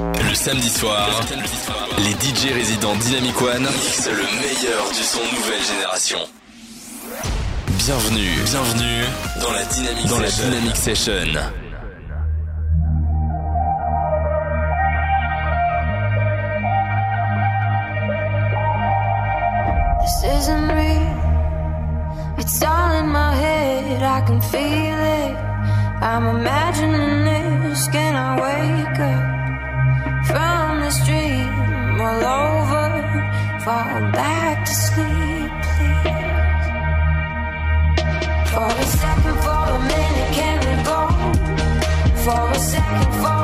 Le samedi soir, les DJ résidents Dynamic One mixent le meilleur du son nouvelle génération. Bienvenue, bienvenue dans la Dynamic dans Session. La Dynamic Session. all over. Fall back to sleep, please. For a second, for a minute, can we go? For a second, for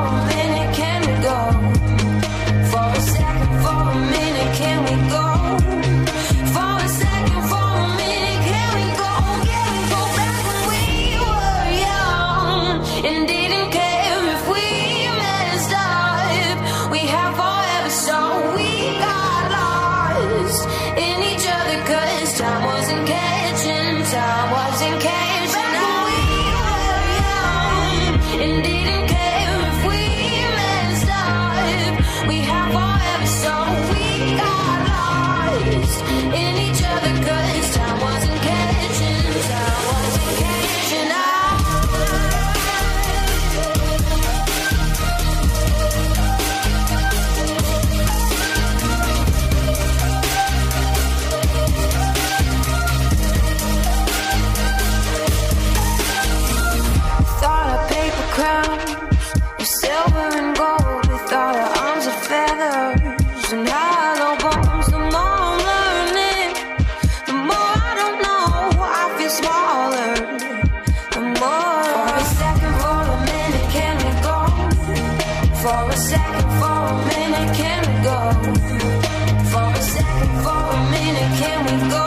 minute, can we go? For a second, for a minute, can we go?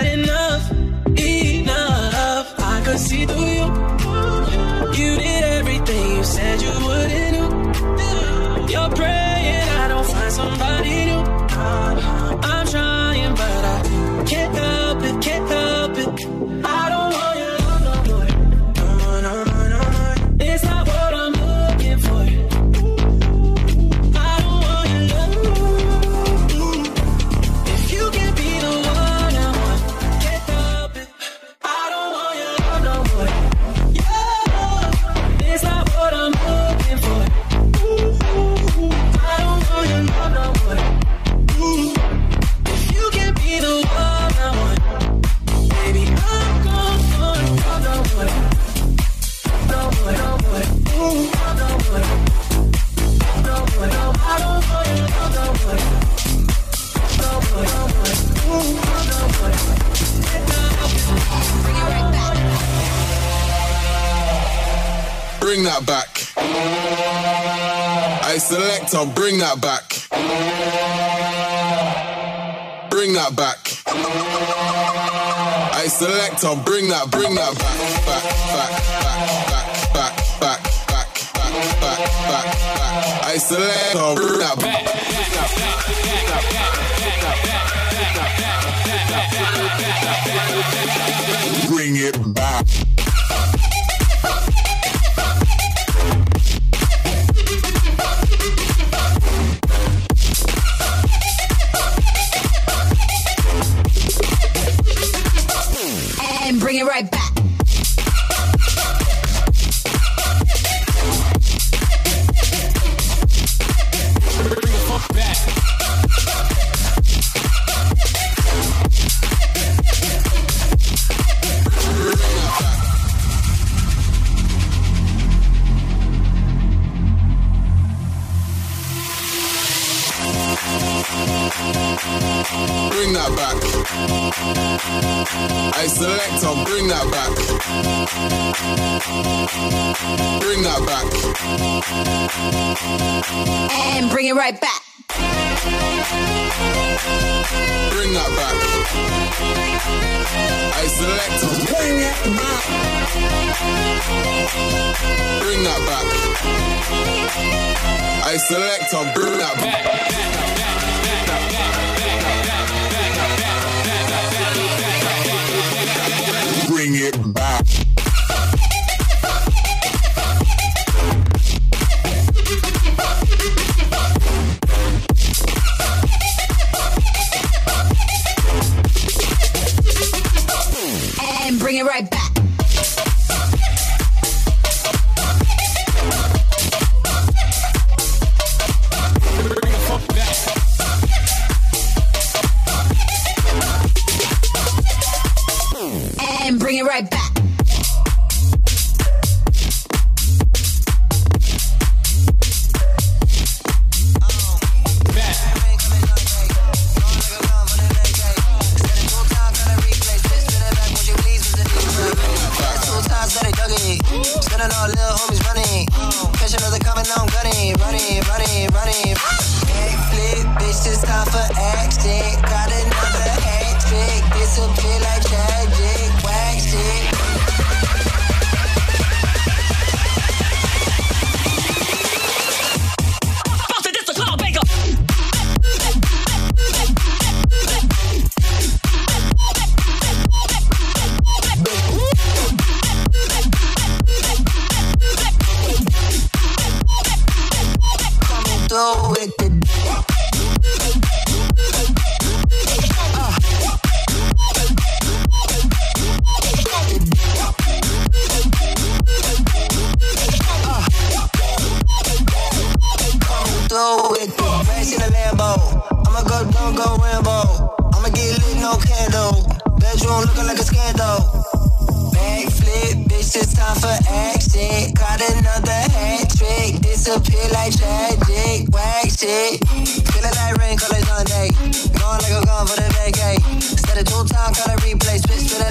blood in that back. I select on, bring that back. Bring that back. I select on, bring that, bring that back, back, back, back, back, back, back, back, back, back, back. I select on, bring that back. Bring it back. time, gotta replay, switch with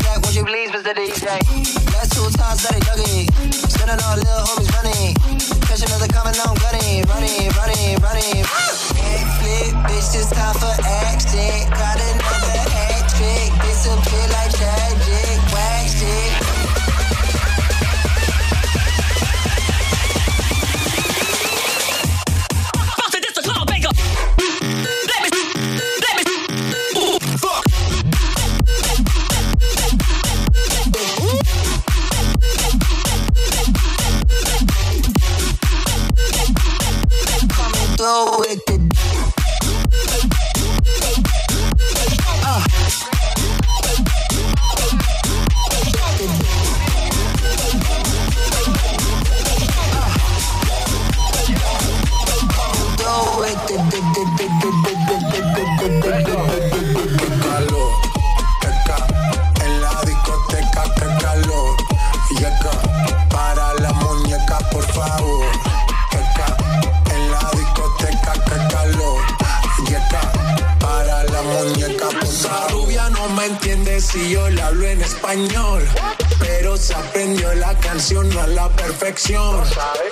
la canción no a la perfección.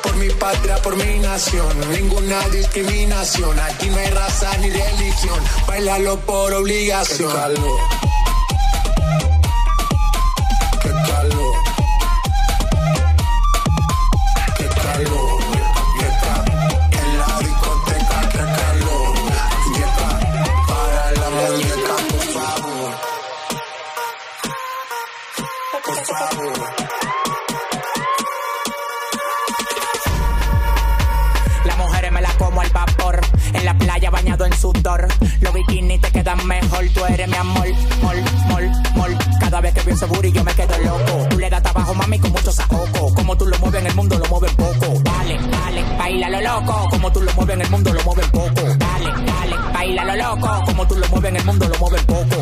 Por mi patria, por mi nación, ninguna discriminación. Aquí no hay raza ni religión. Bailalo por obligación. Me la como al vapor. En la playa bañado en sudor. Los bikinis te quedan mejor. Tú eres mi amor. Mol, mol, mol. Cada vez que ese booty yo me quedo loco. Tú le das trabajo, mami, con mucho saoco. Como tú lo mueves en el mundo, lo mueves poco. Dale, dale, baila lo loco. Como tú lo mueves en el mundo, lo mueves poco. Dale, dale, baila lo loco. Como tú lo mueves en el mundo, lo mueves poco.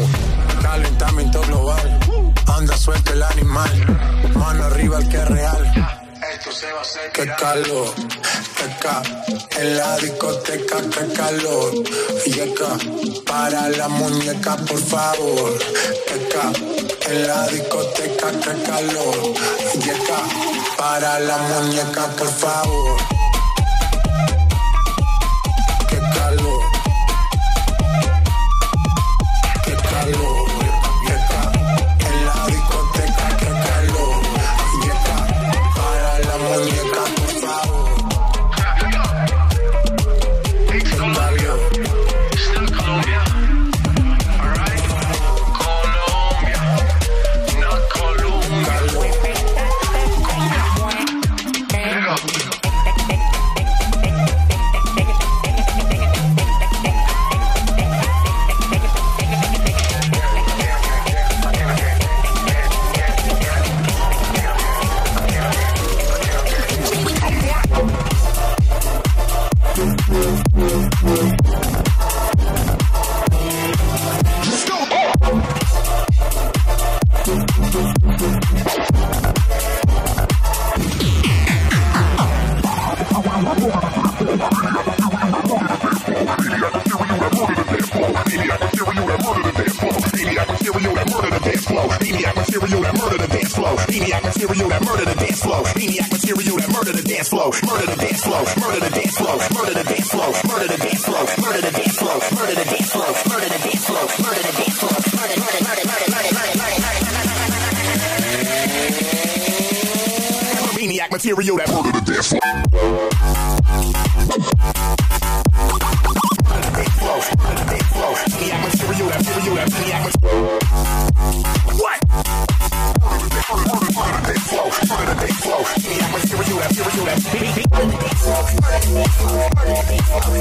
Calentamiento global. Anda suelto el animal. Mano arriba el que es real. Qué calor, ca. En la discoteca, qué calor. Yeca, para la muñeca, por favor. Ca. En la discoteca, qué calor. Yeca, para la muñeca, por favor. Maniac material that murder the dance flow. Maniac material that murder the dance flow. Murder the dance flow. Murder the dance flow. Murder the dance flow. Murder the dance flow. Murder the dance flow. Murder the dance flow. Murder the dance flow. Murder the dance flow. Murder, murder, murder, murder, murder, murder, murder. Maniac material that murder the dance floor. Murder the dance flow. Murder the dance flow. Maniac material that murder the maniac material. Nerd!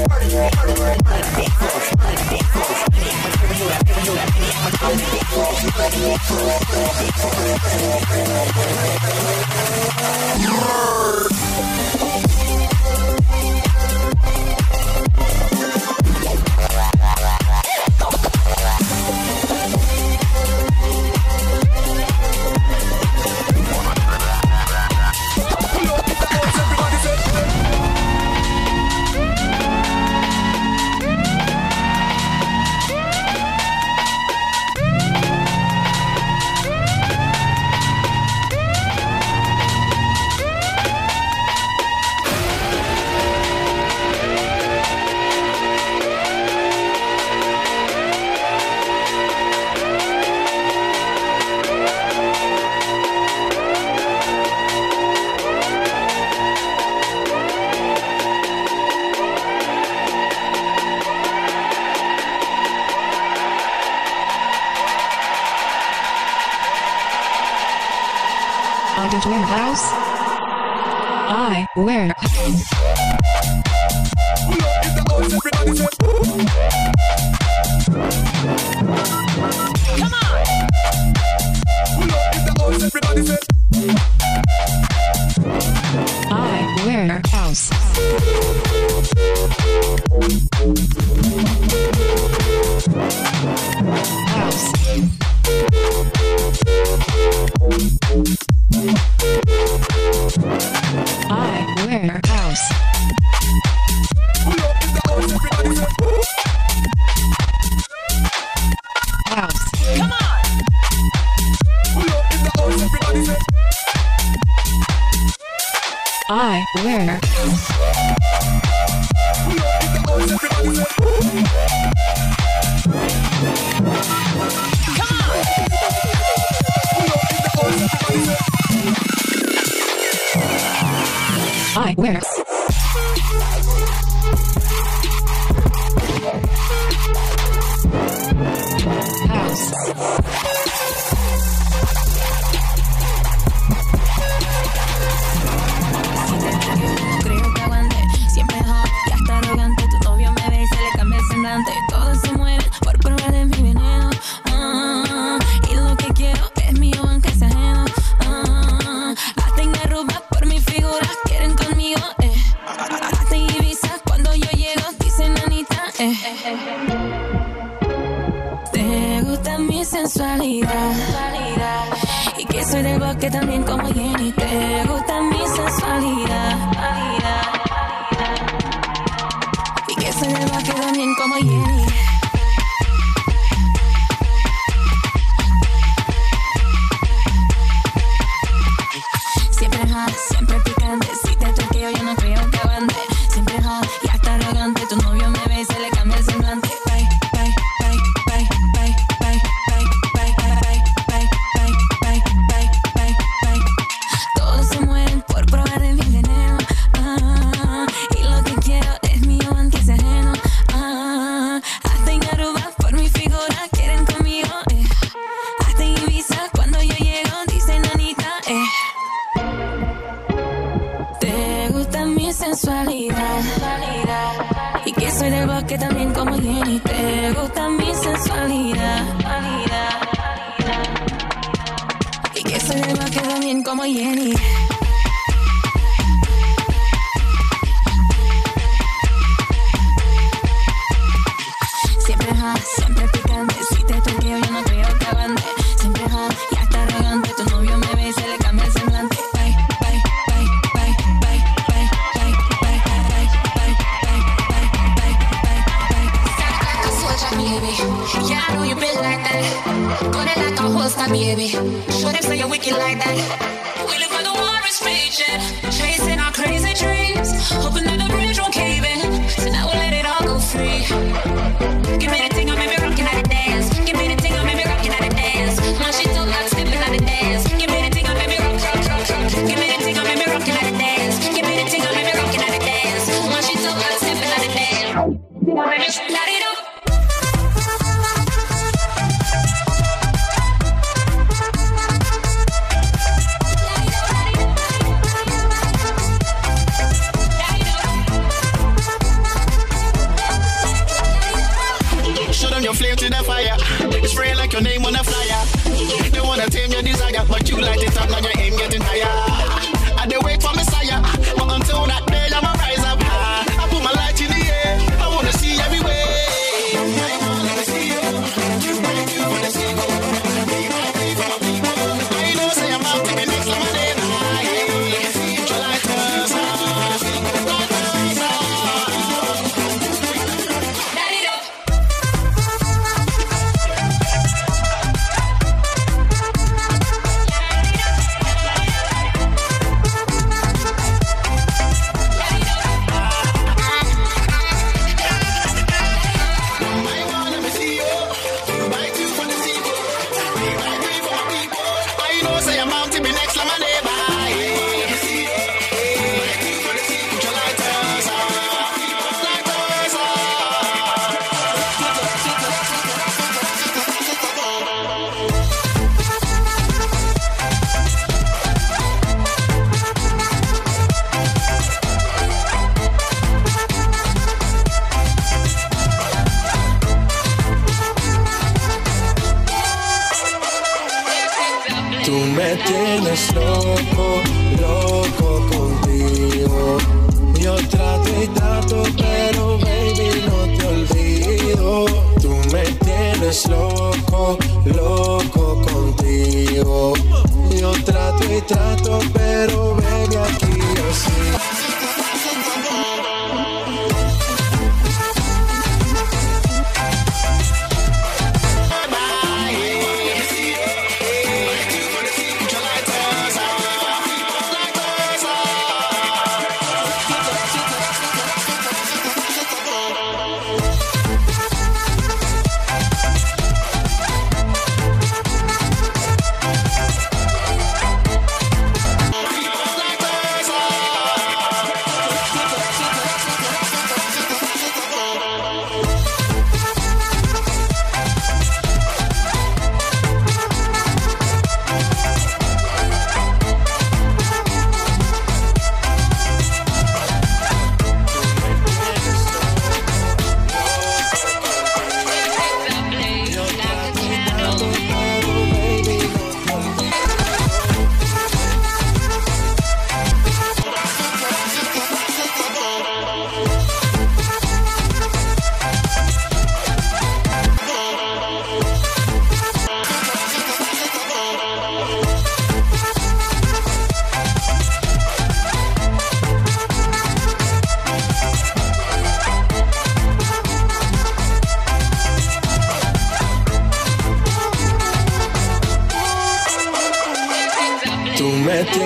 Siempre picantecito. Spray like your name on a flyer. They wanna tame your desire, but you light it up, now you're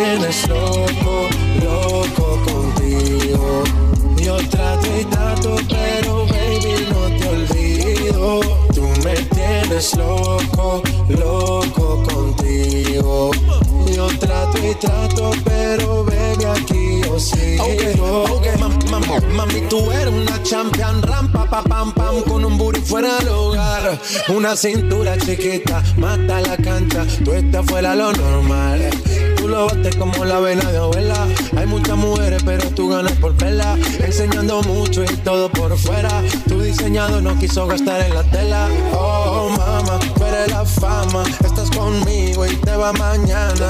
tienes loco, loco contigo. Yo trato y trato, pero baby no te olvido. Tú me tienes loco, loco contigo. Yo trato y trato, pero baby aquí yo sigo. Mam- mam- Mami, tú eres una champion rampa, pa, pam, pam, con un booty fuera del hogar. Una cintura chiquita, mata la cancha, tú estás fuera lo normal. Tú lo bates como la vena de abuela. Hay muchas mujeres, pero tú ganas por verla. Enseñando mucho y todo por fuera. Tu diseñado no quiso gastar en la tela. Oh, mama, tú la fama. Estás conmigo y te va mañana.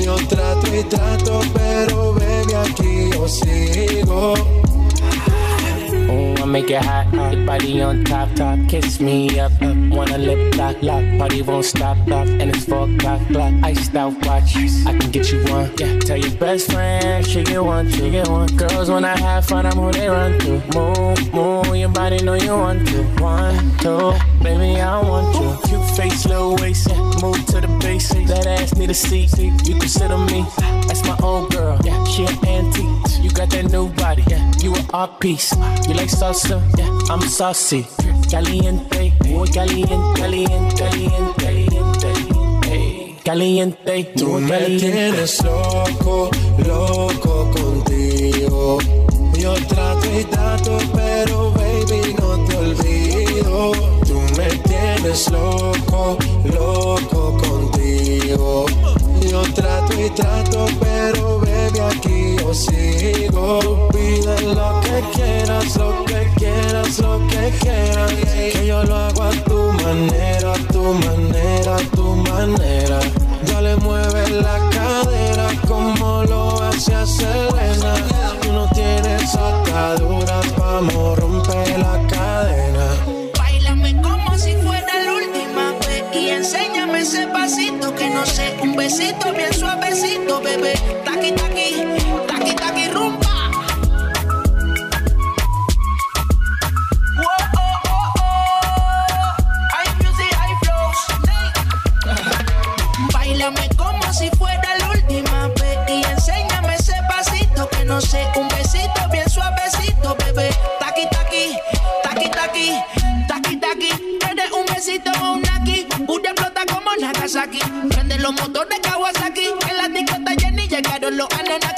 Yo trato y trato, pero baby aquí yo sigo. I make it hot, hot. Body on top, top. Kiss me up, up. Wanna lip lock, lock. Party won't stop, lock. And it's four o'clock, clock. Iced out watch. I can get you one. Yeah. Tell your best friend she get one, she get one. Girls when I have fun, I'm who they run to. Move, move. Your body know you want to. One, two, baby I want you. Need a seat. You can sit on me. That's my old girl. Yeah. She an antique. You got that new body. Yeah. You an art piece. You like salsa? Yeah. I'm saucy. Caliente. Muy caliente, caliente, caliente, caliente. Caliente. Tú me tienes loco, loco contigo. Yo trato y trato, pero baby no te olvido. Tú me tienes loco, loco Yo trato y trato, pero baby aquí yo sigo. Pide lo que quieras, lo que quieras, lo que quieras. Que yo lo hago a tu manera, a tu manera, a tu manera. Dale, mueve la cadera como lo hace Selena. Tú no tienes ataduras, vamos, rompe la cadena. Suavecito, bebé. Taqui taqui,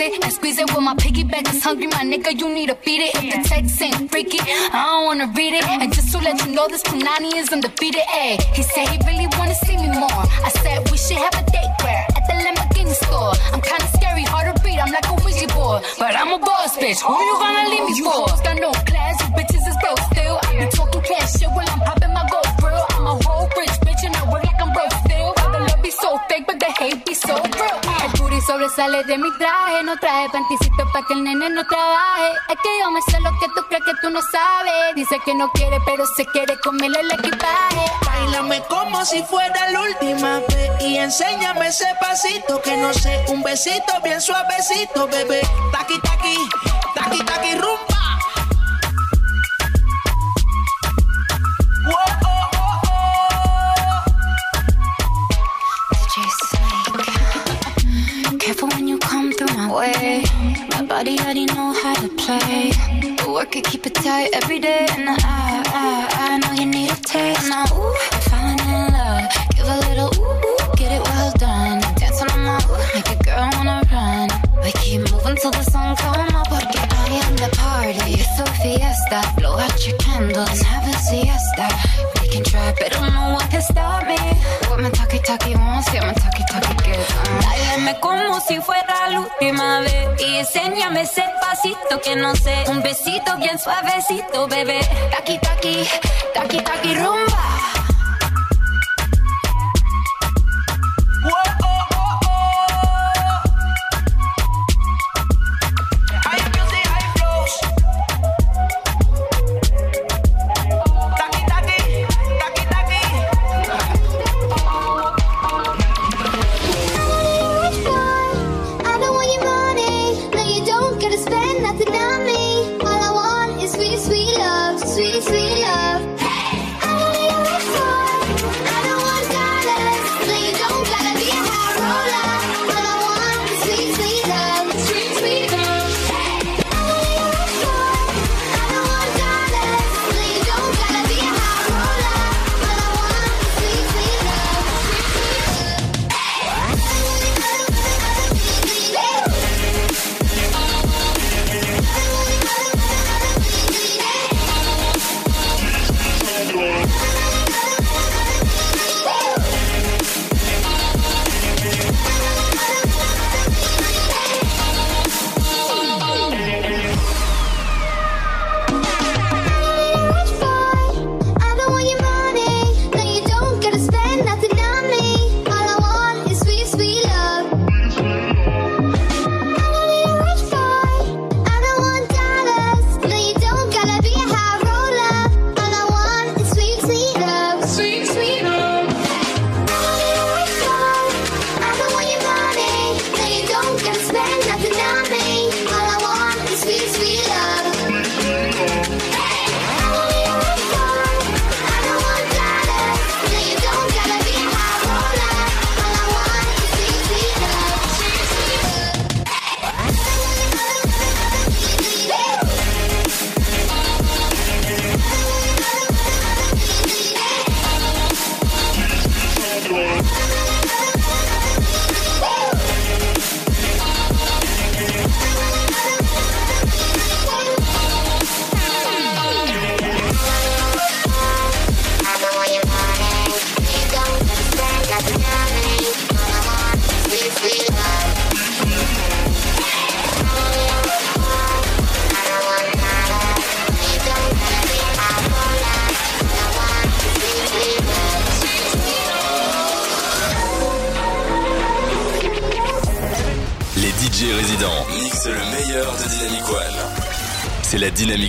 and it and squeeze it. When my piggyback is hungry, my nigga, you need to feed it. If the text ain't freaky, I don't wanna read it. And just to let you know, this Punani is undefeated. Ay, he said he really wanna see me more. I said we should have a date where at the Lamborghini store. I'm kinda scary, hard to read. I'm like a Ouija board, but I'm a boss bitch. Who you gonna leave me You for? got no class, you bitches is broke still. I be talking cash shit while I'm popping my gold grill. I'm a whole rich bitch and I work like I'm broke so fake, but the hate be so. El booty sobresale de mi traje, no traje panticito pa' que el nene no trabaje. Es que yo me sé lo que tú crees que tú no sabes. Dice que no quiere, pero se quiere comerle el equipaje. Báilame como si fuera la última vez y enséñame ese pasito que no sé, un besito bien suavecito, bebé. Taqui taqui, taqui taqui rumba. Way. My body already know how to play. But work it, keep it tight every day. And I, I, I know you need a taste. Now, ooh, I'm falling in love. Give a little ooh, ooh, get it well done. Dancing on my ooh, make a girl wanna run. We keep moving till the sun come a fiesta. Blow out your candles and have a siesta. We can try, but don't know what can stop me. What my talkie talkie wants, get my talkie talkie gets. Uh. Dáleme como si fuera la última vez y enséñame ese pasito que no sé, un besito bien suavecito, bebé. Taki taki, taki taki rumba.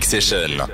Session.